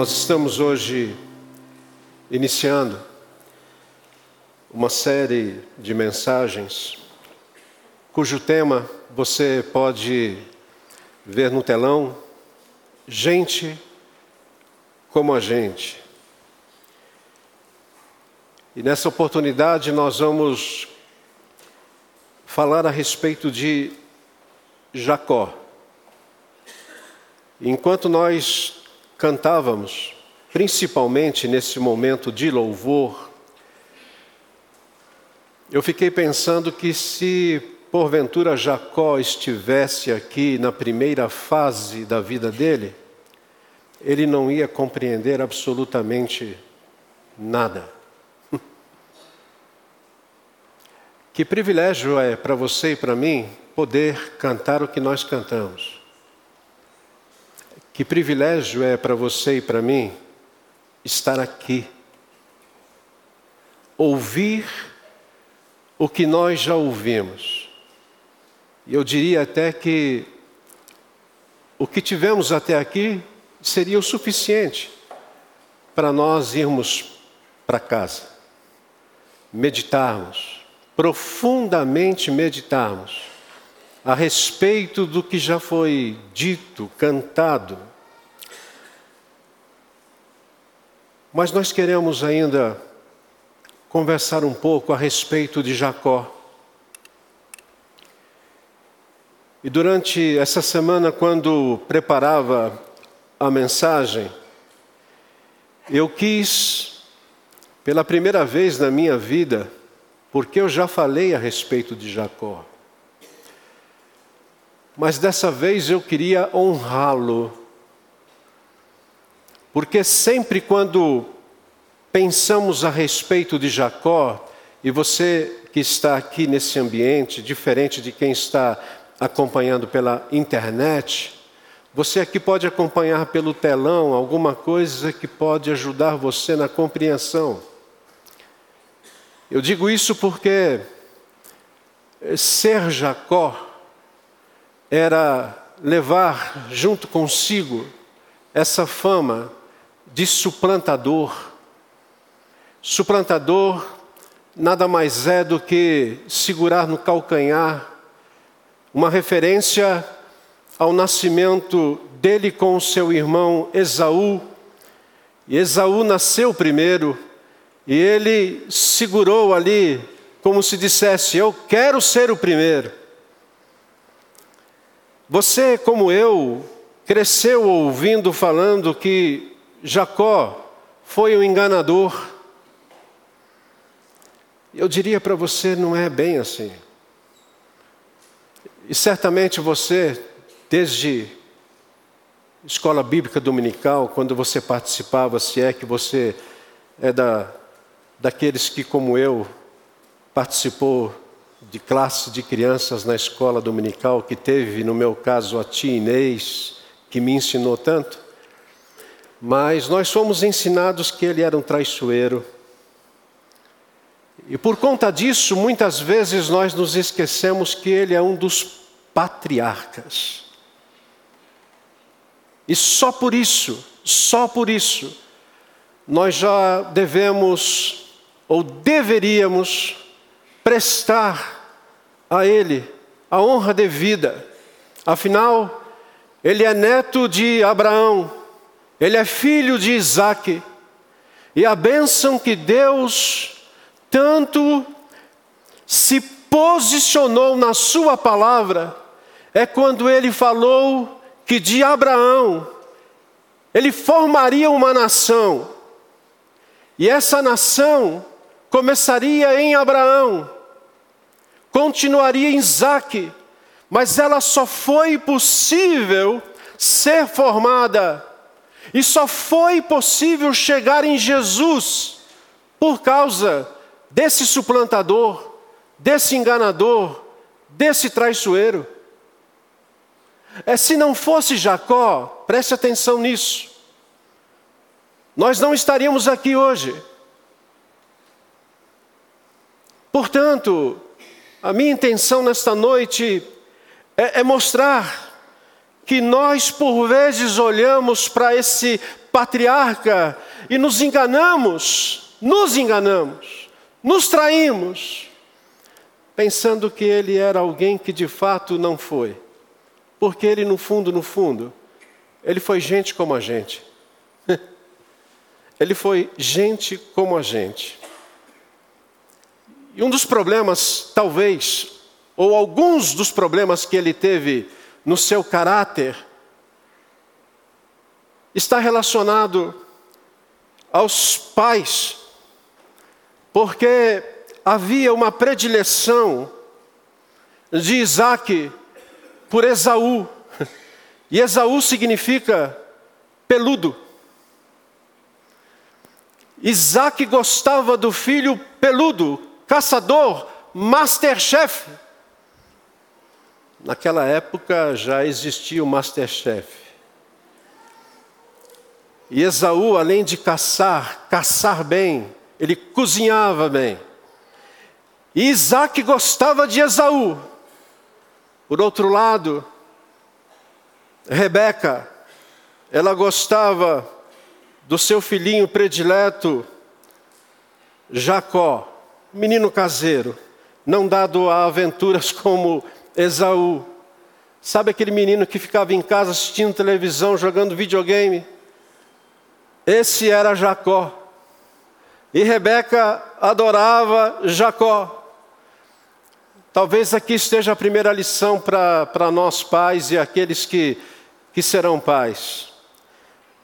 Nós estamos hoje iniciando uma série de mensagens cujo tema você pode ver no telão: Gente como a gente. E nessa oportunidade nós vamos falar a respeito de Jacó. Enquanto nós cantávamos, principalmente nesse momento de louvor, eu fiquei pensando que se porventura Jacó estivesse aqui na primeira fase da vida dele, ele não ia compreender absolutamente nada. Que privilégio é para você e para mim poder cantar o que nós cantamos. Que privilégio é para você e para mim estar aqui, ouvir o que nós já ouvimos. E eu diria até que o que tivemos até aqui seria o suficiente para nós irmos para casa, meditarmos, profundamente meditarmos a respeito do que já foi dito, cantado Mas nós queremos ainda conversar um pouco a respeito de Jacó. E durante essa semana, quando preparava a mensagem, eu quis, pela primeira vez na minha vida, porque eu já falei a respeito de Jacó, mas dessa vez eu queria honrá-lo porque sempre quando pensamos a respeito de Jacó, e você que está aqui nesse ambiente, diferente de quem está acompanhando pela internet, você aqui pode acompanhar pelo telão alguma coisa que pode ajudar você na compreensão. Eu digo isso porque ser Jacó era levar junto consigo essa fama de suplantador. Suplantador nada mais é do que segurar no calcanhar, uma referência ao nascimento dele com seu irmão Esaú. E Esaú nasceu primeiro, e ele segurou ali, como se dissesse: Eu quero ser o primeiro. Você, como eu, cresceu ouvindo falando que Jacó foi um enganador. Eu diria para você, não é bem assim. E certamente você, desde escola bíblica dominical, quando você participava, se é que você é da, daqueles que, como eu, participou de classe de crianças na escola dominical, que teve, no meu caso, a tia Inês, que me ensinou tanto. Mas nós fomos ensinados que ele era um traiçoeiro. E por conta disso, muitas vezes nós nos esquecemos que ele é um dos patriarcas. E só por isso, só por isso, nós já devemos ou deveríamos prestar a ele a honra devida. Afinal, ele é neto de Abraão, ele é filho de Isaac. E a bênção que Deus tanto se posicionou na Sua palavra é quando ele falou que de Abraão ele formaria uma nação. E essa nação começaria em Abraão, continuaria em Isaac, mas ela só foi possível ser formada e só foi possível chegar em Jesus por causa desse suplantador, desse enganador, desse traiçoeiro. É se não fosse Jacó, preste atenção nisso. Nós não estaríamos aqui hoje. Portanto, a minha intenção nesta noite é, é mostrar que nós por vezes olhamos para esse patriarca e nos enganamos, nos enganamos, nos traímos, pensando que ele era alguém que de fato não foi. Porque ele, no fundo, no fundo, ele foi gente como a gente. Ele foi gente como a gente. E um dos problemas, talvez, ou alguns dos problemas que ele teve no seu caráter, está relacionado aos pais, porque havia uma predileção de Isaac por Esaú, e Esaú significa peludo. Isaac gostava do filho peludo, caçador, masterchef. Naquela época já existia o masterchef. E Esaú, além de caçar, caçar bem, ele cozinhava bem. E Isaac gostava de Esaú. Por outro lado, Rebeca, ela gostava do seu filhinho predileto, Jacó, menino caseiro, não dado a aventuras como Esaú. Sabe aquele menino que ficava em casa assistindo televisão, jogando videogame? Esse era Jacó. E Rebeca adorava Jacó. Talvez aqui esteja a primeira lição para nós pais e aqueles que, que serão pais.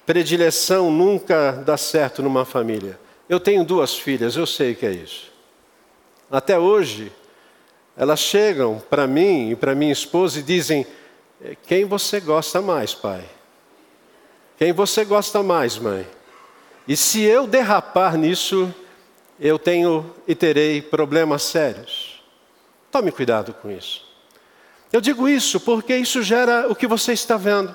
Predileção nunca dá certo numa família. Eu tenho duas filhas, eu sei o que é isso. Até hoje, elas chegam para mim e para minha esposa e dizem: eh, Quem você gosta mais, pai? Quem você gosta mais, mãe? E se eu derrapar nisso, eu tenho e terei problemas sérios. Tome cuidado com isso. Eu digo isso porque isso gera o que você está vendo: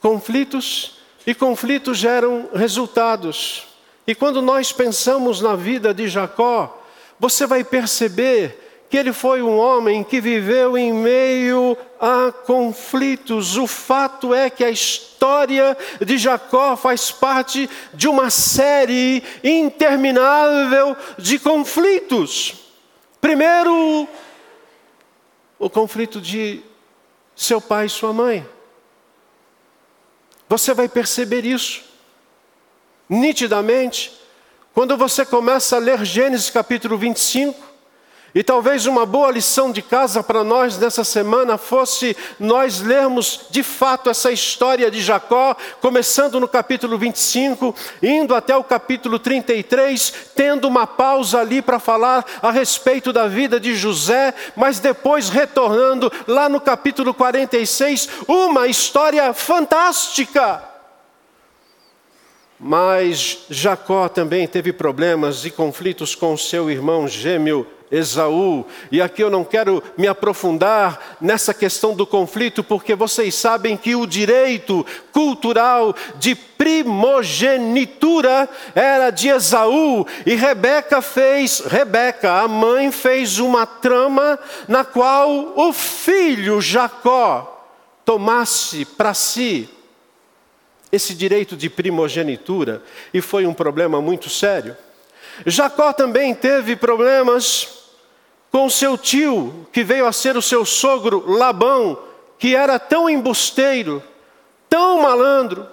conflitos e conflitos geram resultados. E quando nós pensamos na vida de Jacó, você vai perceber que ele foi um homem que viveu em meio a conflitos. O fato é que a história de Jacó faz parte de uma série interminável de conflitos. Primeiro, o conflito de seu pai e sua mãe. Você vai perceber isso nitidamente quando você começa a ler Gênesis capítulo 25. E talvez uma boa lição de casa para nós nessa semana fosse nós lermos de fato essa história de Jacó, começando no capítulo 25, indo até o capítulo 33, tendo uma pausa ali para falar a respeito da vida de José, mas depois retornando lá no capítulo 46, uma história fantástica. Mas Jacó também teve problemas e conflitos com seu irmão gêmeo Esaú. E aqui eu não quero me aprofundar nessa questão do conflito, porque vocês sabem que o direito cultural de primogenitura era de Esaú, e Rebeca fez, Rebeca, a mãe fez uma trama na qual o filho Jacó tomasse para si esse direito de primogenitura, e foi um problema muito sério. Jacó também teve problemas com seu tio, que veio a ser o seu sogro Labão, que era tão embusteiro, tão malandro.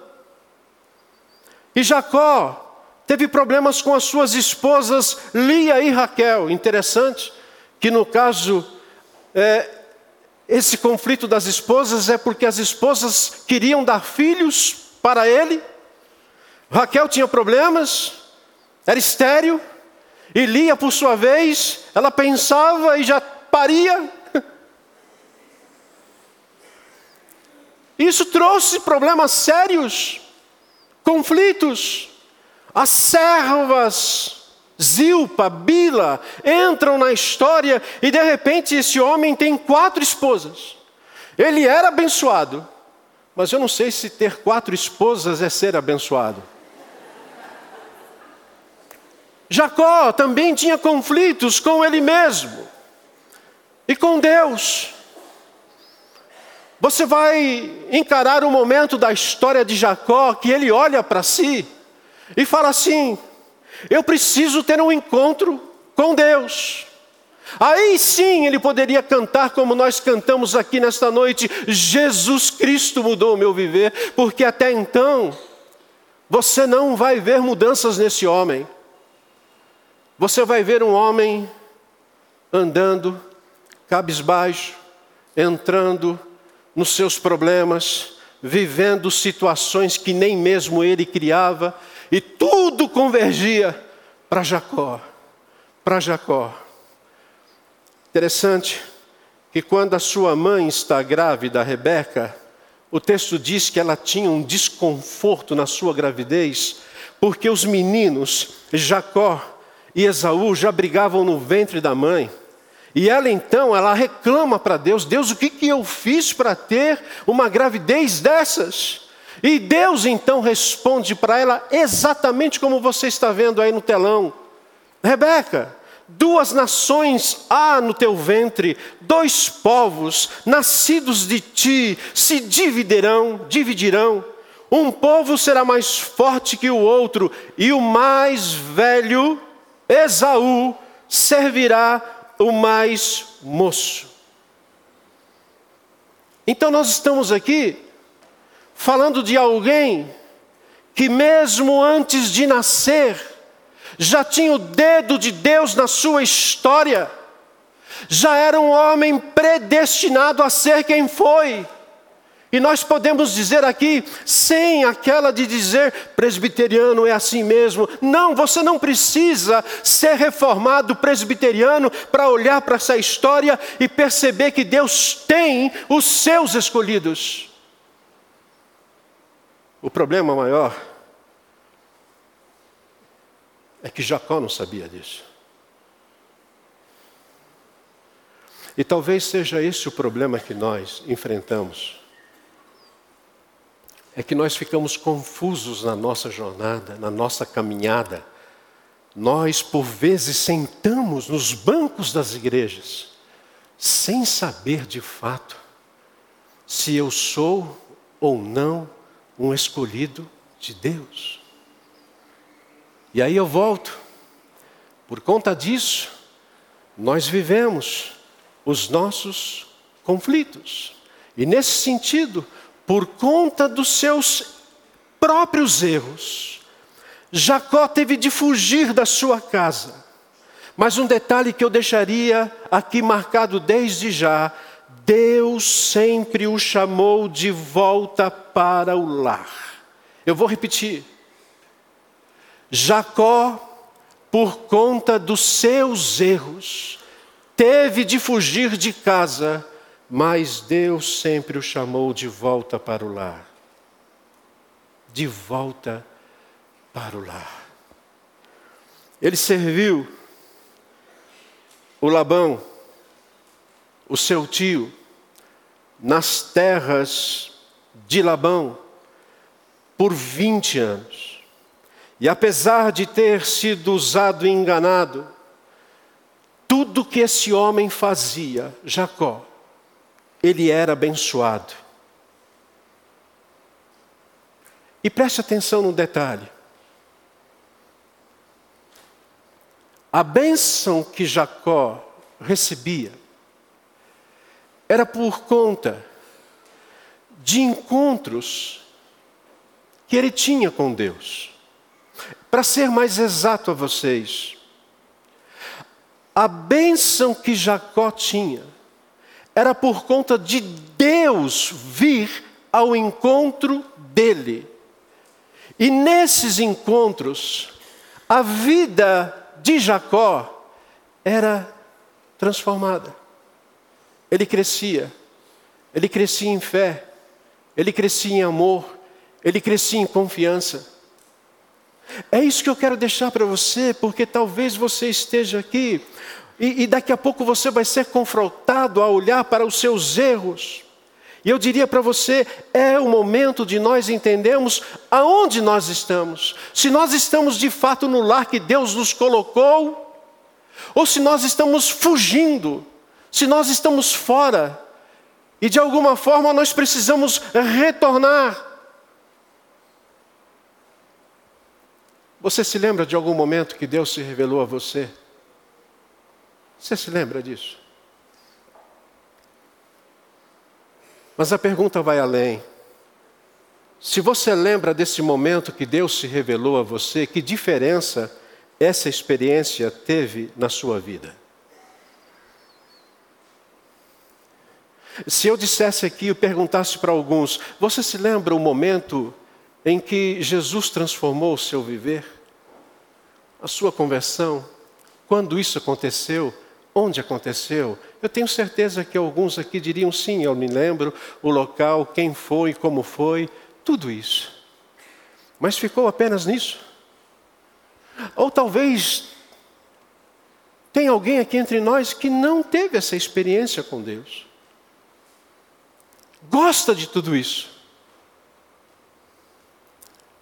E Jacó teve problemas com as suas esposas Lia e Raquel. Interessante que no caso, é, esse conflito das esposas é porque as esposas queriam dar filhos para ele. Raquel tinha problemas, era estéril. E Lia, por sua vez, ela pensava e já paria. Isso trouxe problemas sérios, conflitos. As servas, Zilpa, Bila, entram na história e de repente esse homem tem quatro esposas. Ele era abençoado, mas eu não sei se ter quatro esposas é ser abençoado. Jacó também tinha conflitos com ele mesmo e com Deus. Você vai encarar um momento da história de Jacó que ele olha para si e fala assim: eu preciso ter um encontro com Deus. Aí sim ele poderia cantar como nós cantamos aqui nesta noite: Jesus Cristo mudou o meu viver, porque até então você não vai ver mudanças nesse homem. Você vai ver um homem andando cabisbaixo, entrando nos seus problemas, vivendo situações que nem mesmo ele criava, e tudo convergia para Jacó, para Jacó. Interessante que quando a sua mãe está grávida, Rebeca, o texto diz que ela tinha um desconforto na sua gravidez, porque os meninos, Jacó e Esaú, já brigavam no ventre da mãe. E ela então, ela reclama para Deus: Deus, o que, que eu fiz para ter uma gravidez dessas? E Deus então responde para ela exatamente como você está vendo aí no telão: Rebeca, duas nações há no teu ventre, dois povos nascidos de ti se dividirão, dividirão. Um povo será mais forte que o outro, e o mais velho, Esaú, servirá o mais moço. Então nós estamos aqui falando de alguém que, mesmo antes de nascer, já tinha o dedo de Deus na sua história, já era um homem predestinado a ser quem foi. E nós podemos dizer aqui, sem aquela de dizer presbiteriano é assim mesmo. Não, você não precisa ser reformado presbiteriano para olhar para essa história e perceber que Deus tem os seus escolhidos. O problema maior é que Jacó não sabia disso. E talvez seja esse o problema que nós enfrentamos é que nós ficamos confusos na nossa jornada, na nossa caminhada. Nós, por vezes, sentamos nos bancos das igrejas, sem saber de fato se eu sou ou não um escolhido de Deus. E aí eu volto. Por conta disso, nós vivemos os nossos conflitos. E nesse sentido, por conta dos seus próprios erros, Jacó teve de fugir da sua casa. Mas um detalhe que eu deixaria aqui marcado desde já: Deus sempre o chamou de volta para o lar. Eu vou repetir. Jacó, por conta dos seus erros, teve de fugir de casa mas Deus sempre o chamou de volta para o lar. De volta para o lar. Ele serviu o Labão, o seu tio, nas terras de Labão por 20 anos. E apesar de ter sido usado e enganado, tudo que esse homem fazia, Jacó, ele era abençoado. E preste atenção no detalhe. A bênção que Jacó recebia era por conta de encontros que ele tinha com Deus. Para ser mais exato a vocês, a bênção que Jacó tinha era por conta de Deus vir ao encontro dele. E nesses encontros, a vida de Jacó era transformada. Ele crescia, ele crescia em fé, ele crescia em amor, ele crescia em confiança. É isso que eu quero deixar para você, porque talvez você esteja aqui e, e daqui a pouco você vai ser confrontado a olhar para os seus erros. E eu diria para você, é o momento de nós entendermos aonde nós estamos. Se nós estamos de fato no lar que Deus nos colocou, ou se nós estamos fugindo, se nós estamos fora. E de alguma forma nós precisamos retornar. Você se lembra de algum momento que Deus se revelou a você? Você se lembra disso? Mas a pergunta vai além. Se você lembra desse momento que Deus se revelou a você, que diferença essa experiência teve na sua vida? Se eu dissesse aqui e perguntasse para alguns, você se lembra o momento em que Jesus transformou o seu viver? A sua conversão? Quando isso aconteceu? Onde aconteceu? Eu tenho certeza que alguns aqui diriam sim, eu me lembro o local, quem foi, como foi, tudo isso. Mas ficou apenas nisso? Ou talvez tem alguém aqui entre nós que não teve essa experiência com Deus gosta de tudo isso,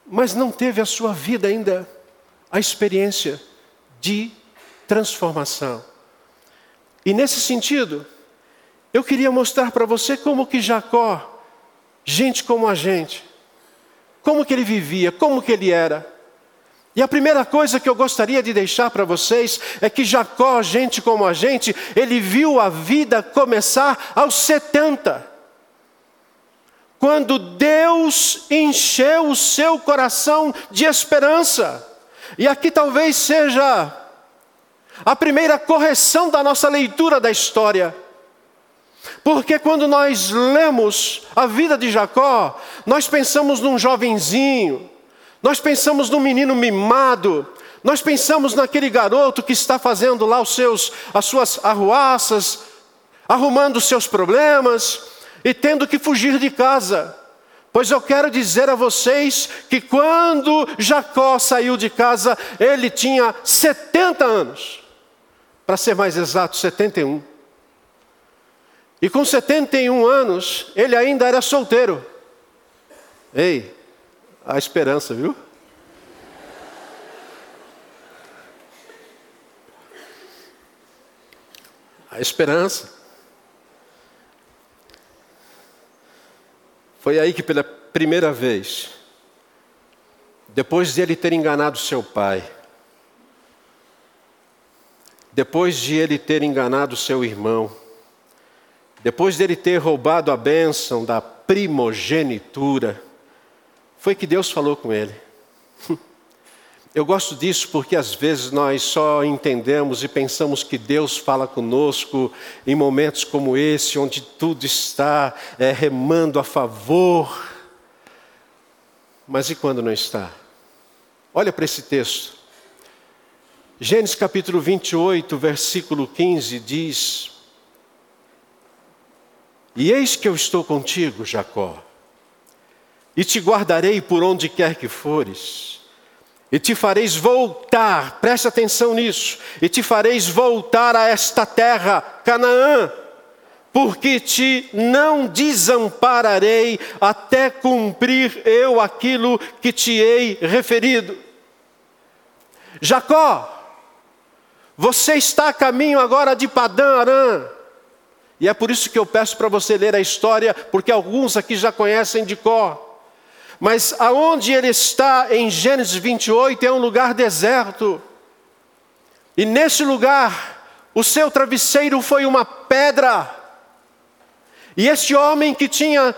mas não teve a sua vida ainda a experiência de transformação. E nesse sentido, eu queria mostrar para você como que Jacó, gente como a gente, como que ele vivia, como que ele era. E a primeira coisa que eu gostaria de deixar para vocês é que Jacó, gente como a gente, ele viu a vida começar aos 70 quando Deus encheu o seu coração de esperança. E aqui talvez seja a primeira correção da nossa leitura da história. Porque quando nós lemos a vida de Jacó, nós pensamos num jovenzinho, nós pensamos num menino mimado, nós pensamos naquele garoto que está fazendo lá os seus, as suas arruaças, arrumando os seus problemas, e tendo que fugir de casa. Pois eu quero dizer a vocês que quando Jacó saiu de casa, ele tinha 70 anos. Para ser mais exato, 71. E com 71 anos, ele ainda era solteiro. Ei, a esperança, viu? A esperança. Foi aí que pela primeira vez, depois de ele ter enganado seu pai, depois de ele ter enganado seu irmão, depois de ele ter roubado a bênção da primogenitura, foi que Deus falou com ele. Eu gosto disso porque às vezes nós só entendemos e pensamos que Deus fala conosco em momentos como esse, onde tudo está é, remando a favor. Mas e quando não está? Olha para esse texto. Gênesis capítulo 28, versículo 15 diz: E eis que eu estou contigo, Jacó, e te guardarei por onde quer que fores e te fareis voltar, preste atenção nisso, e te fareis voltar a esta terra, Canaã, porque te não desampararei até cumprir eu aquilo que te hei referido. Jacó, você está a caminho agora de Padã Arã, e é por isso que eu peço para você ler a história, porque alguns aqui já conhecem de cor. Mas aonde ele está em Gênesis 28 é um lugar deserto. E nesse lugar, o seu travesseiro foi uma pedra. E este homem que tinha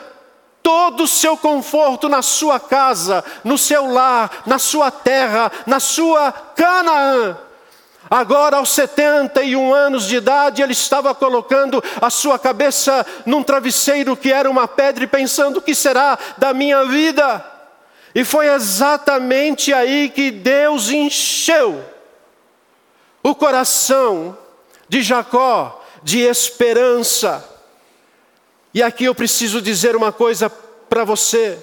todo o seu conforto na sua casa, no seu lar, na sua terra, na sua Canaã, Agora, aos 71 anos de idade, ele estava colocando a sua cabeça num travesseiro que era uma pedra e pensando: o que será da minha vida? E foi exatamente aí que Deus encheu o coração de Jacó de esperança. E aqui eu preciso dizer uma coisa para você,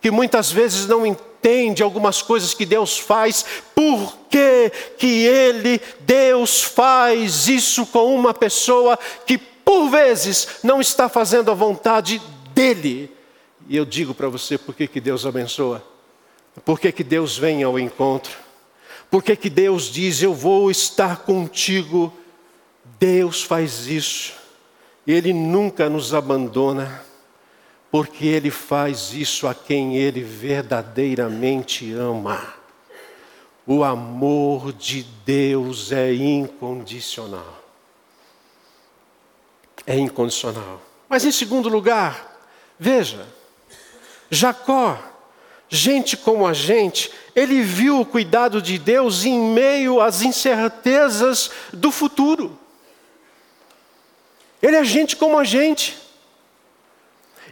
que muitas vezes não entende entende algumas coisas que Deus faz, por que, que Ele, Deus, faz isso com uma pessoa que por vezes não está fazendo a vontade dEle? E eu digo para você por que, que Deus abençoa, por que, que Deus vem ao encontro, por que, que Deus diz: Eu vou estar contigo. Deus faz isso Ele nunca nos abandona, porque Ele faz isso a quem Ele verdadeiramente ama. O amor de Deus é incondicional. É incondicional. Mas em segundo lugar, veja, Jacó, gente como a gente, ele viu o cuidado de Deus em meio às incertezas do futuro. Ele é gente como a gente.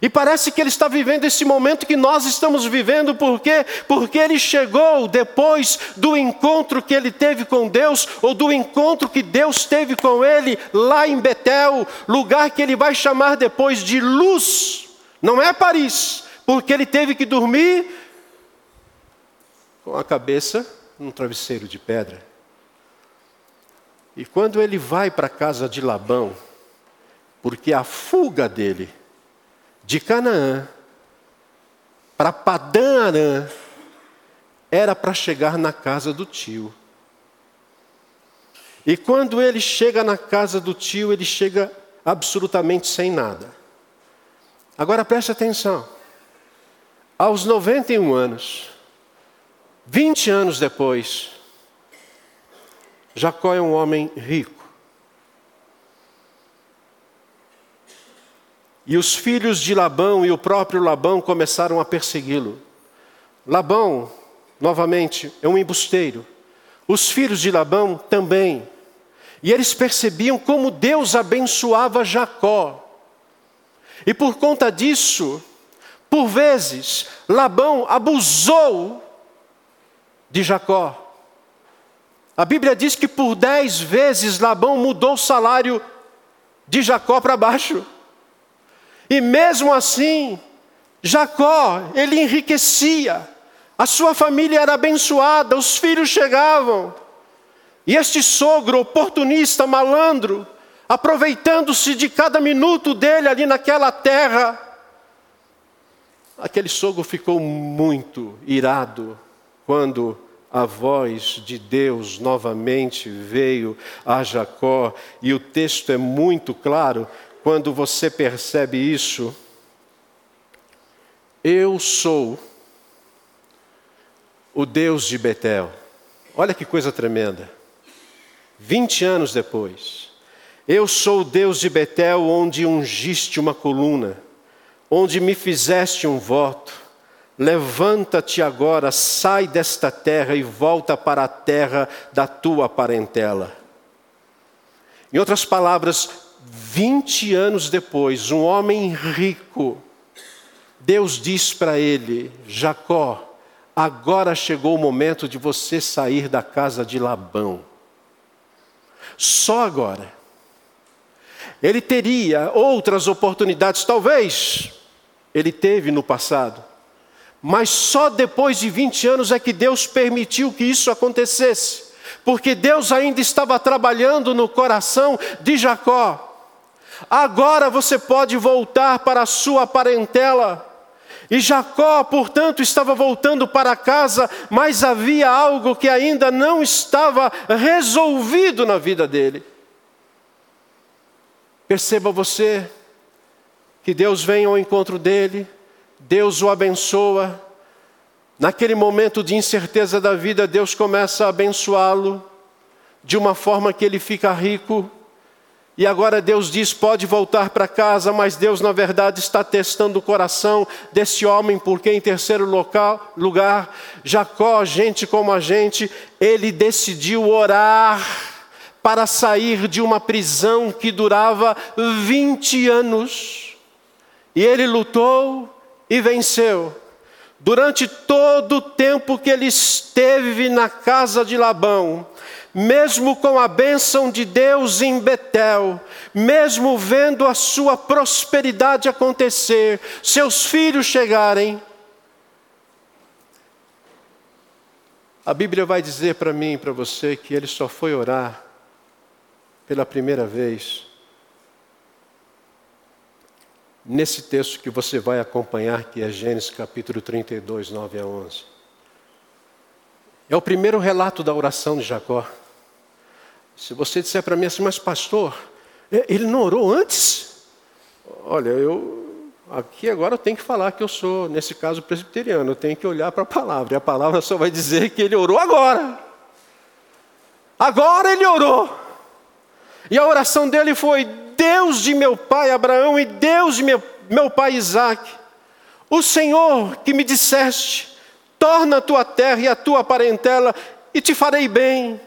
E parece que ele está vivendo esse momento que nós estamos vivendo, por quê? Porque ele chegou depois do encontro que ele teve com Deus, ou do encontro que Deus teve com ele lá em Betel, lugar que ele vai chamar depois de luz, não é Paris, porque ele teve que dormir com a cabeça num travesseiro de pedra. E quando ele vai para a casa de Labão, porque a fuga dele de Canaã para Padã Arã era para chegar na casa do tio. E quando ele chega na casa do tio, ele chega absolutamente sem nada. Agora preste atenção. Aos 91 anos, 20 anos depois, Jacó é um homem rico. E os filhos de Labão e o próprio Labão começaram a persegui-lo. Labão, novamente, é um embusteiro. Os filhos de Labão também. E eles percebiam como Deus abençoava Jacó. E por conta disso, por vezes, Labão abusou de Jacó. A Bíblia diz que por dez vezes Labão mudou o salário de Jacó para baixo. E mesmo assim, Jacó, ele enriquecia, a sua família era abençoada, os filhos chegavam. E este sogro oportunista, malandro, aproveitando-se de cada minuto dele ali naquela terra, aquele sogro ficou muito irado quando a voz de Deus novamente veio a Jacó, e o texto é muito claro, quando você percebe isso, eu sou o Deus de Betel. Olha que coisa tremenda. 20 anos depois, eu sou o Deus de Betel, onde ungiste uma coluna, onde me fizeste um voto. Levanta-te agora, sai desta terra e volta para a terra da tua parentela. Em outras palavras, 20 anos depois, um homem rico, Deus diz para ele: Jacó, agora chegou o momento de você sair da casa de Labão. Só agora. Ele teria outras oportunidades, talvez ele teve no passado, mas só depois de 20 anos é que Deus permitiu que isso acontecesse, porque Deus ainda estava trabalhando no coração de Jacó. Agora você pode voltar para a sua parentela. E Jacó, portanto, estava voltando para casa, mas havia algo que ainda não estava resolvido na vida dele. Perceba você que Deus vem ao encontro dele, Deus o abençoa. Naquele momento de incerteza da vida, Deus começa a abençoá-lo de uma forma que ele fica rico. E agora Deus diz: pode voltar para casa, mas Deus, na verdade, está testando o coração desse homem, porque, em terceiro local, lugar, Jacó, gente como a gente, ele decidiu orar para sair de uma prisão que durava 20 anos. E ele lutou e venceu. Durante todo o tempo que ele esteve na casa de Labão, mesmo com a bênção de Deus em Betel, mesmo vendo a sua prosperidade acontecer, seus filhos chegarem, a Bíblia vai dizer para mim e para você que ele só foi orar pela primeira vez nesse texto que você vai acompanhar, que é Gênesis capítulo 32, 9 a 11. É o primeiro relato da oração de Jacó. Se você disser para mim assim, mas pastor, ele não orou antes? Olha, eu aqui agora eu tenho que falar que eu sou, nesse caso, presbiteriano. Eu tenho que olhar para a palavra. E a palavra só vai dizer que ele orou agora. Agora ele orou. E a oração dele foi: Deus de meu pai Abraão e Deus de meu, meu pai Isaac, o Senhor que me disseste, torna a tua terra e a tua parentela e te farei bem.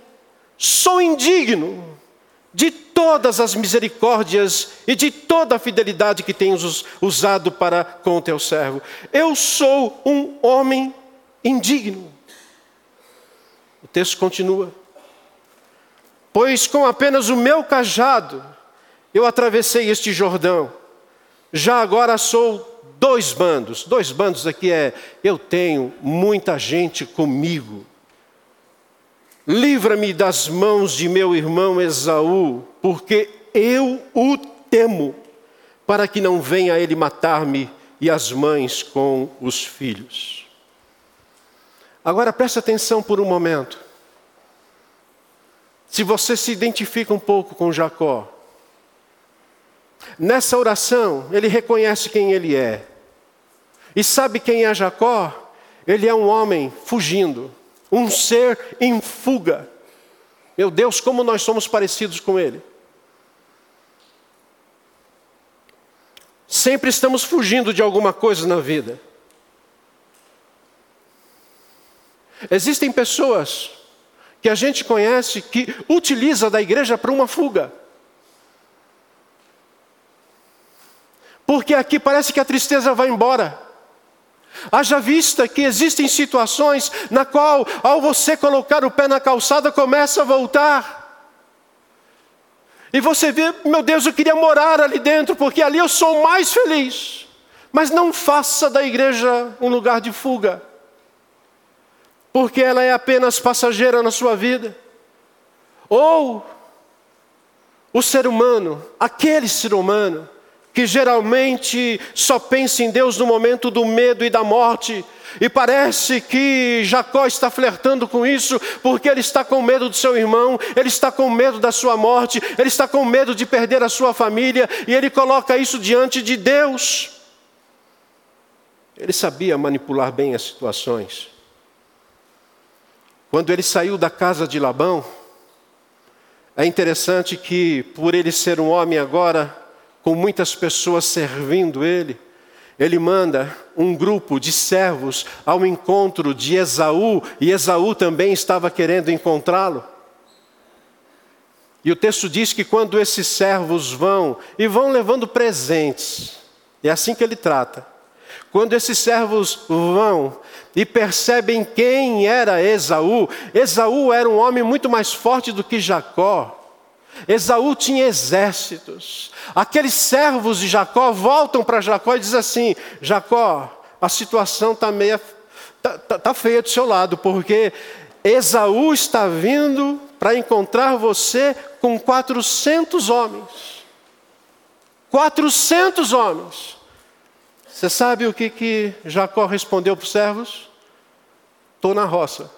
Sou indigno de todas as misericórdias e de toda a fidelidade que tens usado para com o teu servo. Eu sou um homem indigno. O texto continua. Pois com apenas o meu cajado eu atravessei este Jordão. Já agora sou dois bandos. Dois bandos aqui é eu tenho muita gente comigo. Livra-me das mãos de meu irmão Esaú, porque eu o temo, para que não venha ele matar-me e as mães com os filhos. Agora preste atenção por um momento. Se você se identifica um pouco com Jacó, nessa oração ele reconhece quem ele é. E sabe quem é Jacó? Ele é um homem fugindo um ser em fuga. Meu Deus, como nós somos parecidos com Ele. Sempre estamos fugindo de alguma coisa na vida. Existem pessoas que a gente conhece que utiliza da igreja para uma fuga. Porque aqui parece que a tristeza vai embora. Haja vista que existem situações na qual, ao você colocar o pé na calçada, começa a voltar. E você vê, meu Deus, eu queria morar ali dentro, porque ali eu sou mais feliz. Mas não faça da igreja um lugar de fuga, porque ela é apenas passageira na sua vida. Ou o ser humano, aquele ser humano, que geralmente só pensa em Deus no momento do medo e da morte. E parece que Jacó está flertando com isso, porque ele está com medo do seu irmão, ele está com medo da sua morte, ele está com medo de perder a sua família, e ele coloca isso diante de Deus. Ele sabia manipular bem as situações. Quando ele saiu da casa de Labão, é interessante que, por ele ser um homem agora com muitas pessoas servindo ele, ele manda um grupo de servos ao encontro de Esaú, e Esaú também estava querendo encontrá-lo. E o texto diz que quando esses servos vão, e vão levando presentes, é assim que ele trata. Quando esses servos vão e percebem quem era Esaú, Esaú era um homem muito mais forte do que Jacó. Esaú tinha exércitos. Aqueles servos de Jacó voltam para Jacó e dizem assim: Jacó, a situação está meia tá, tá, tá feia do seu lado, porque Esaú está vindo para encontrar você com 400 homens. 400 homens. Você sabe o que, que Jacó respondeu para os servos? Estou na roça.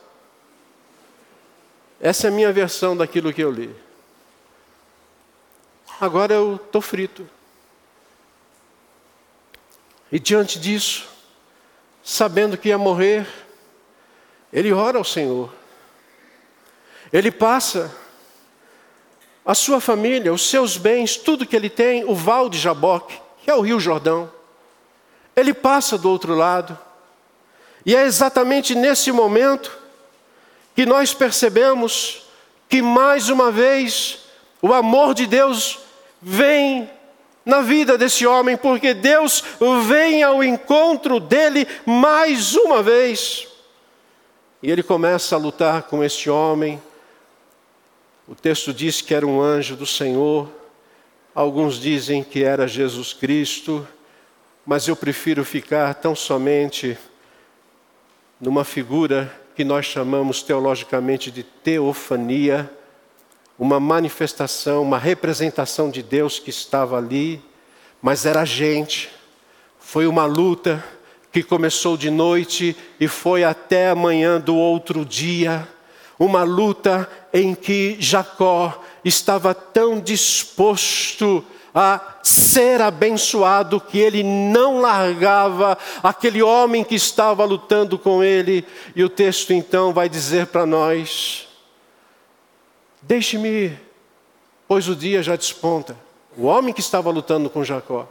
Essa é a minha versão daquilo que eu li agora eu estou frito. E diante disso, sabendo que ia morrer, ele ora ao Senhor. Ele passa a sua família, os seus bens, tudo que ele tem, o val de Jaboque, que é o Rio Jordão. Ele passa do outro lado. E é exatamente nesse momento que nós percebemos que mais uma vez o amor de Deus vem na vida desse homem, porque Deus vem ao encontro dele mais uma vez. E ele começa a lutar com este homem. O texto diz que era um anjo do Senhor, alguns dizem que era Jesus Cristo, mas eu prefiro ficar tão somente numa figura que nós chamamos teologicamente de teofania uma manifestação, uma representação de Deus que estava ali, mas era gente. Foi uma luta que começou de noite e foi até a manhã do outro dia. Uma luta em que Jacó estava tão disposto a ser abençoado, que ele não largava aquele homem que estava lutando com ele. E o texto então vai dizer para nós: Deixe-me pois o dia já desponta. O homem que estava lutando com Jacó.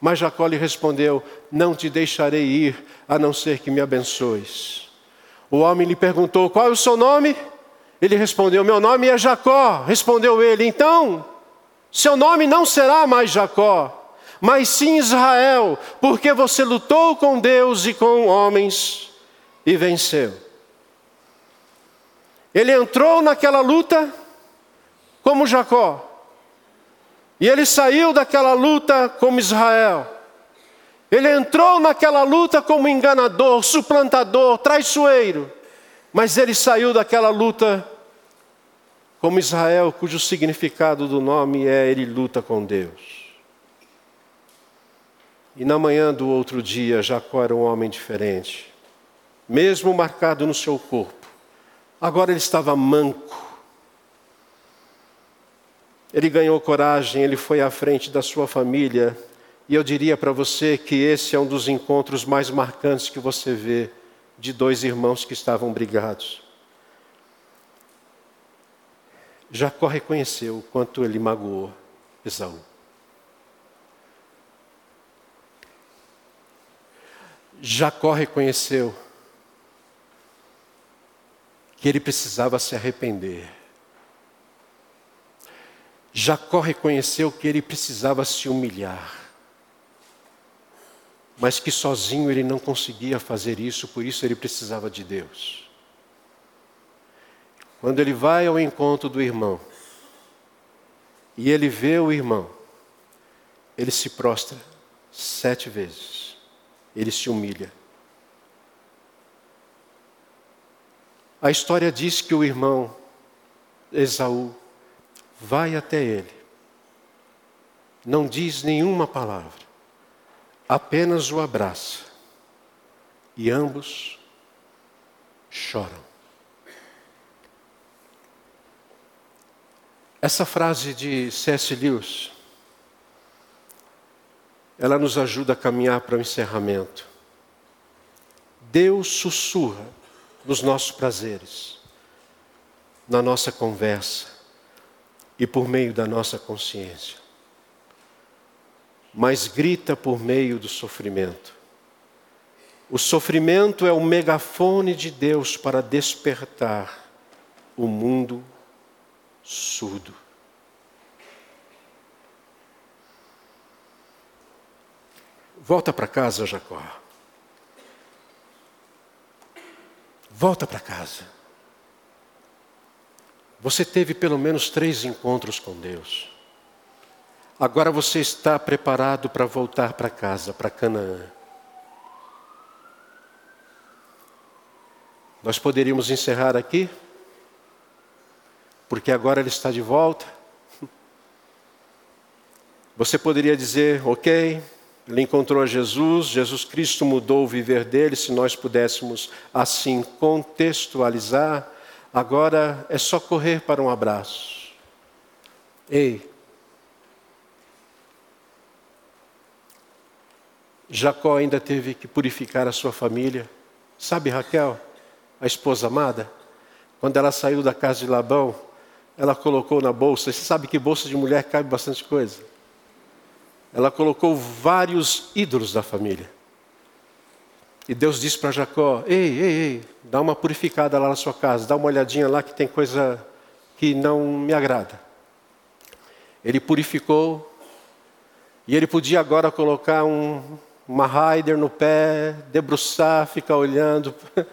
Mas Jacó lhe respondeu: Não te deixarei ir, a não ser que me abençoes. O homem lhe perguntou: Qual é o seu nome? Ele respondeu: Meu nome é Jacó. Respondeu ele: Então, seu nome não será mais Jacó, mas sim Israel, porque você lutou com Deus e com homens e venceu. Ele entrou naquela luta como Jacó, e ele saiu daquela luta como Israel. Ele entrou naquela luta como enganador, suplantador, traiçoeiro, mas ele saiu daquela luta como Israel, cujo significado do nome é ele luta com Deus. E na manhã do outro dia, Jacó era um homem diferente, mesmo marcado no seu corpo. Agora ele estava manco. Ele ganhou coragem, ele foi à frente da sua família, e eu diria para você que esse é um dos encontros mais marcantes que você vê de dois irmãos que estavam brigados. Jacó reconheceu o quanto ele magoou Esaú. Jacó reconheceu que ele precisava se arrepender. Jacó reconheceu que ele precisava se humilhar, mas que sozinho ele não conseguia fazer isso, por isso ele precisava de Deus. Quando ele vai ao encontro do irmão e ele vê o irmão, ele se prostra sete vezes, ele se humilha. A história diz que o irmão Esaú vai até ele, não diz nenhuma palavra, apenas o abraça e ambos choram. Essa frase de C.S. Lewis, ela nos ajuda a caminhar para o encerramento. Deus sussurra nos nossos prazeres, na nossa conversa e por meio da nossa consciência, mas grita por meio do sofrimento. O sofrimento é o megafone de Deus para despertar o mundo surdo. Volta para casa, Jacó. Volta para casa. Você teve pelo menos três encontros com Deus. Agora você está preparado para voltar para casa, para Canaã. Nós poderíamos encerrar aqui? porque agora ele está de volta. Você poderia dizer, ok, ele encontrou Jesus, Jesus Cristo mudou o viver dele, se nós pudéssemos assim contextualizar, agora é só correr para um abraço. Ei, Jacó ainda teve que purificar a sua família. Sabe Raquel, a esposa amada? Quando ela saiu da casa de Labão, ela colocou na bolsa, você sabe que bolsa de mulher cabe bastante coisa. Ela colocou vários ídolos da família. E Deus disse para Jacó: Ei, ei, ei, dá uma purificada lá na sua casa, dá uma olhadinha lá que tem coisa que não me agrada. Ele purificou, e ele podia agora colocar um, uma rider no pé, debruçar, ficar olhando.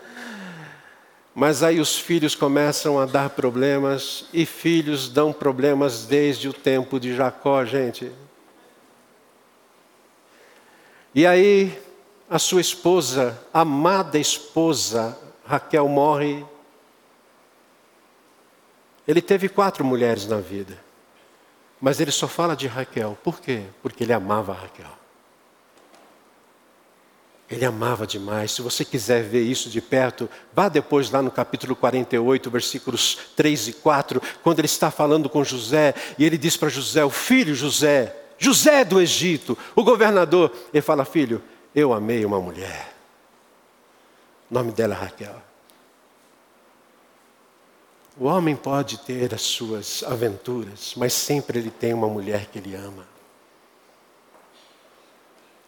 Mas aí os filhos começam a dar problemas, e filhos dão problemas desde o tempo de Jacó, gente. E aí a sua esposa, amada esposa, Raquel morre. Ele teve quatro mulheres na vida, mas ele só fala de Raquel. Por quê? Porque ele amava Raquel. Ele amava demais. Se você quiser ver isso de perto, vá depois lá no capítulo 48, versículos 3 e 4, quando ele está falando com José, e ele diz para José: O filho José, José do Egito, o governador. Ele fala: Filho, eu amei uma mulher. O nome dela é Raquel. O homem pode ter as suas aventuras, mas sempre ele tem uma mulher que ele ama.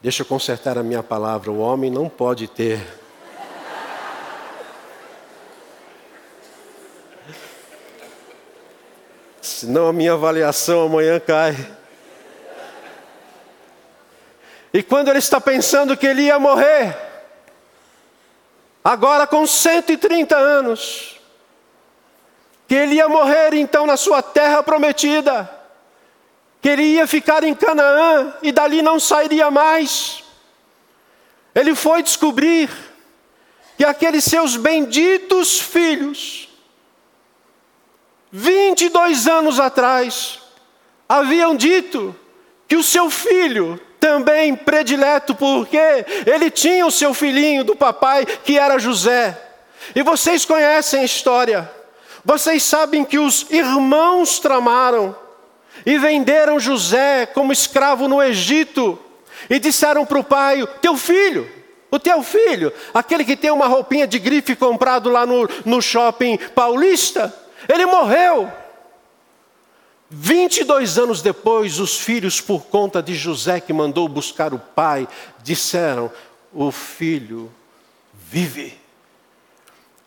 Deixa eu consertar a minha palavra: o homem não pode ter. Senão a minha avaliação amanhã cai. E quando ele está pensando que ele ia morrer, agora com 130 anos, que ele ia morrer então na sua terra prometida, que ele ia ficar em Canaã e dali não sairia mais. Ele foi descobrir que aqueles seus benditos filhos, 22 anos atrás, haviam dito que o seu filho, também predileto, porque ele tinha o seu filhinho do papai, que era José. E vocês conhecem a história. Vocês sabem que os irmãos tramaram e venderam José como escravo no Egito e disseram para o pai: Teu filho, o teu filho, aquele que tem uma roupinha de grife comprado lá no, no shopping paulista, ele morreu. 22 anos depois, os filhos, por conta de José que mandou buscar o pai, disseram: O filho vive.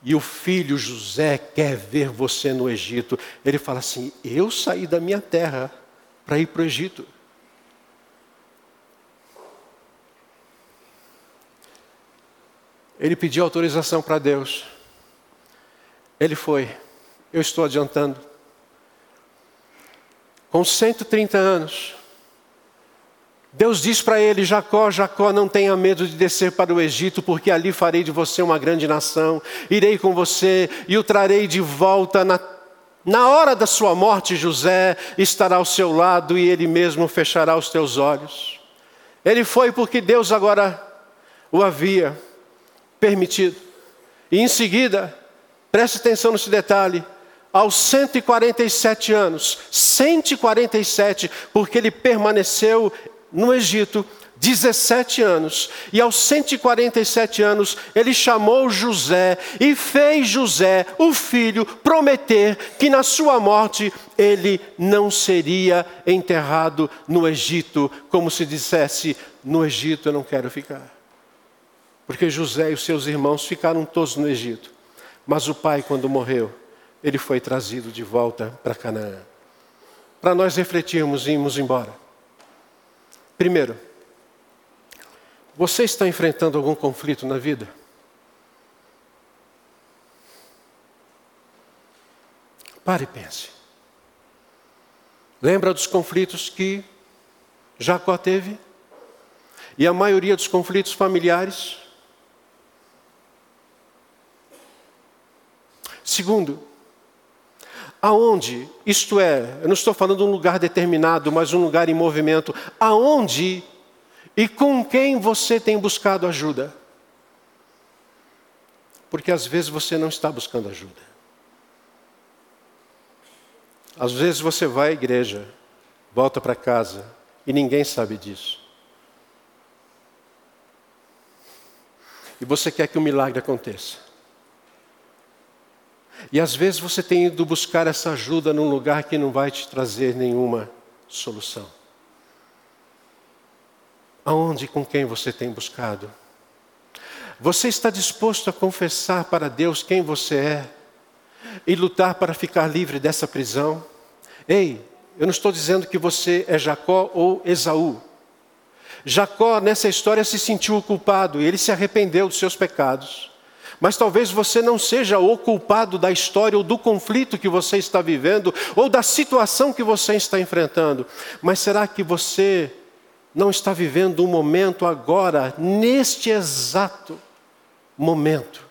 E o filho José quer ver você no Egito. Ele fala assim: Eu saí da minha terra para ir para o Egito. Ele pediu autorização para Deus. Ele foi. Eu estou adiantando. Com 130 anos, Deus diz para ele: Jacó, Jacó, não tenha medo de descer para o Egito, porque ali farei de você uma grande nação. Irei com você e o trarei de volta na, na hora da sua morte. José estará ao seu lado e ele mesmo fechará os teus olhos. Ele foi porque Deus agora o havia permitido. E em seguida, preste atenção nesse detalhe aos 147 anos, 147, porque ele permaneceu no Egito 17 anos, e aos 147 anos ele chamou José e fez José, o filho, prometer que na sua morte ele não seria enterrado no Egito, como se dissesse: no Egito eu não quero ficar. Porque José e os seus irmãos ficaram todos no Egito, mas o pai, quando morreu, ele foi trazido de volta para Canaã. Para nós refletirmos e irmos embora. Primeiro, você está enfrentando algum conflito na vida? Pare e pense. Lembra dos conflitos que Jacó teve? E a maioria dos conflitos familiares? Segundo, Aonde? Isto é, eu não estou falando de um lugar determinado, mas um lugar em movimento. Aonde e com quem você tem buscado ajuda? Porque às vezes você não está buscando ajuda. Às vezes você vai à igreja, volta para casa e ninguém sabe disso. E você quer que o milagre aconteça. E às vezes você tem ido buscar essa ajuda num lugar que não vai te trazer nenhuma solução. Aonde e com quem você tem buscado? Você está disposto a confessar para Deus quem você é e lutar para ficar livre dessa prisão? Ei, eu não estou dizendo que você é Jacó ou Esaú. Jacó, nessa história, se sentiu culpado e ele se arrependeu dos seus pecados. Mas talvez você não seja o culpado da história ou do conflito que você está vivendo ou da situação que você está enfrentando. Mas será que você não está vivendo um momento agora, neste exato momento,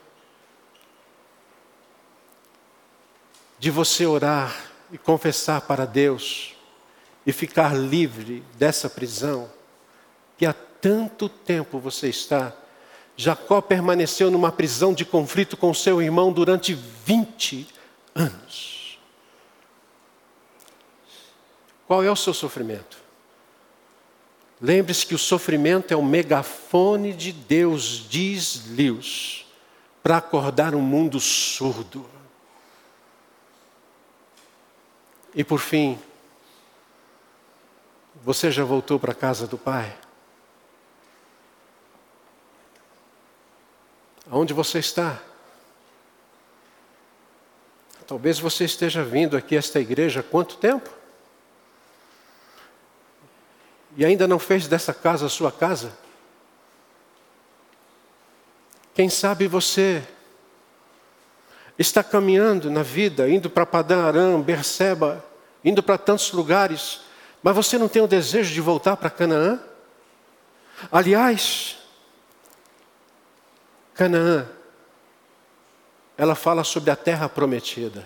de você orar e confessar para Deus e ficar livre dessa prisão que há tanto tempo você está Jacó permaneceu numa prisão de conflito com seu irmão durante 20 anos. Qual é o seu sofrimento? Lembre-se que o sofrimento é o megafone de Deus, diz Lewis, para acordar um mundo surdo. E por fim, você já voltou para a casa do Pai? Aonde você está? Talvez você esteja vindo aqui a esta igreja há quanto tempo? E ainda não fez dessa casa a sua casa? Quem sabe você está caminhando na vida, indo para Padã Aram, Berseba, indo para tantos lugares, mas você não tem o desejo de voltar para Canaã? Aliás, Canaã, ela fala sobre a terra prometida,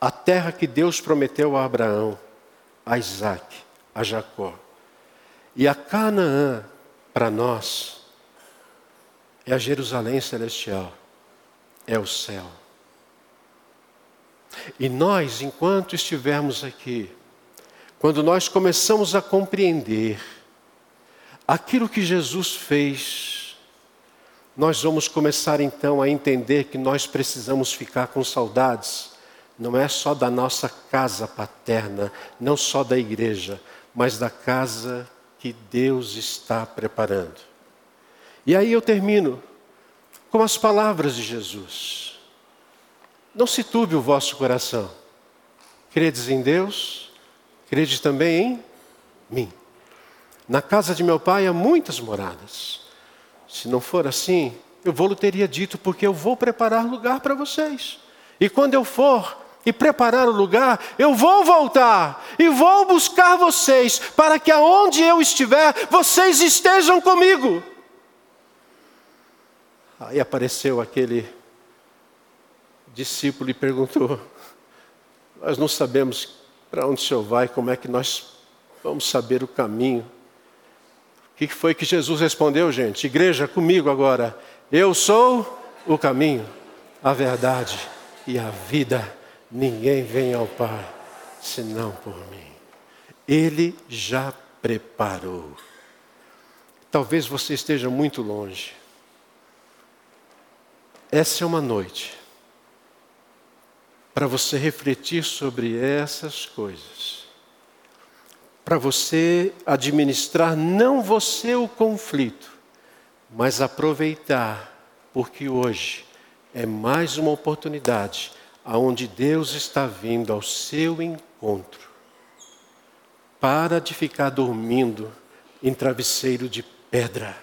a terra que Deus prometeu a Abraão, a Isaac, a Jacó. E a Canaã, para nós, é a Jerusalém celestial, é o céu. E nós, enquanto estivermos aqui, quando nós começamos a compreender aquilo que Jesus fez, nós vamos começar então a entender que nós precisamos ficar com saudades, não é só da nossa casa paterna, não só da igreja, mas da casa que Deus está preparando. E aí eu termino com as palavras de Jesus. Não se turbe o vosso coração. Credes em Deus, crede também em mim. Na casa de meu pai há muitas moradas. Se não for assim, eu vou lhe teria dito, porque eu vou preparar lugar para vocês. E quando eu for e preparar o lugar, eu vou voltar e vou buscar vocês, para que aonde eu estiver, vocês estejam comigo. Aí apareceu aquele discípulo e perguntou: Nós não sabemos para onde o senhor vai, como é que nós vamos saber o caminho? Que foi que Jesus respondeu, gente? Igreja, comigo agora. Eu sou o caminho, a verdade e a vida. Ninguém vem ao Pai senão por mim. Ele já preparou. Talvez você esteja muito longe. Essa é uma noite para você refletir sobre essas coisas. Para você administrar não você o conflito, mas aproveitar, porque hoje é mais uma oportunidade aonde Deus está vindo ao seu encontro. Para de ficar dormindo em travesseiro de pedra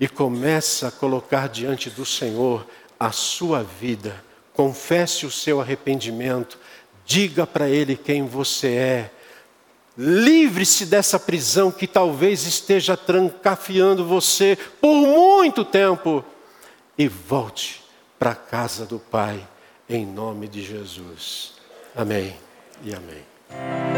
e começa a colocar diante do Senhor a sua vida. Confesse o seu arrependimento, diga para Ele quem você é, livre-se dessa prisão que talvez esteja trancafiando você por muito tempo e volte para a casa do Pai, em nome de Jesus. Amém e amém.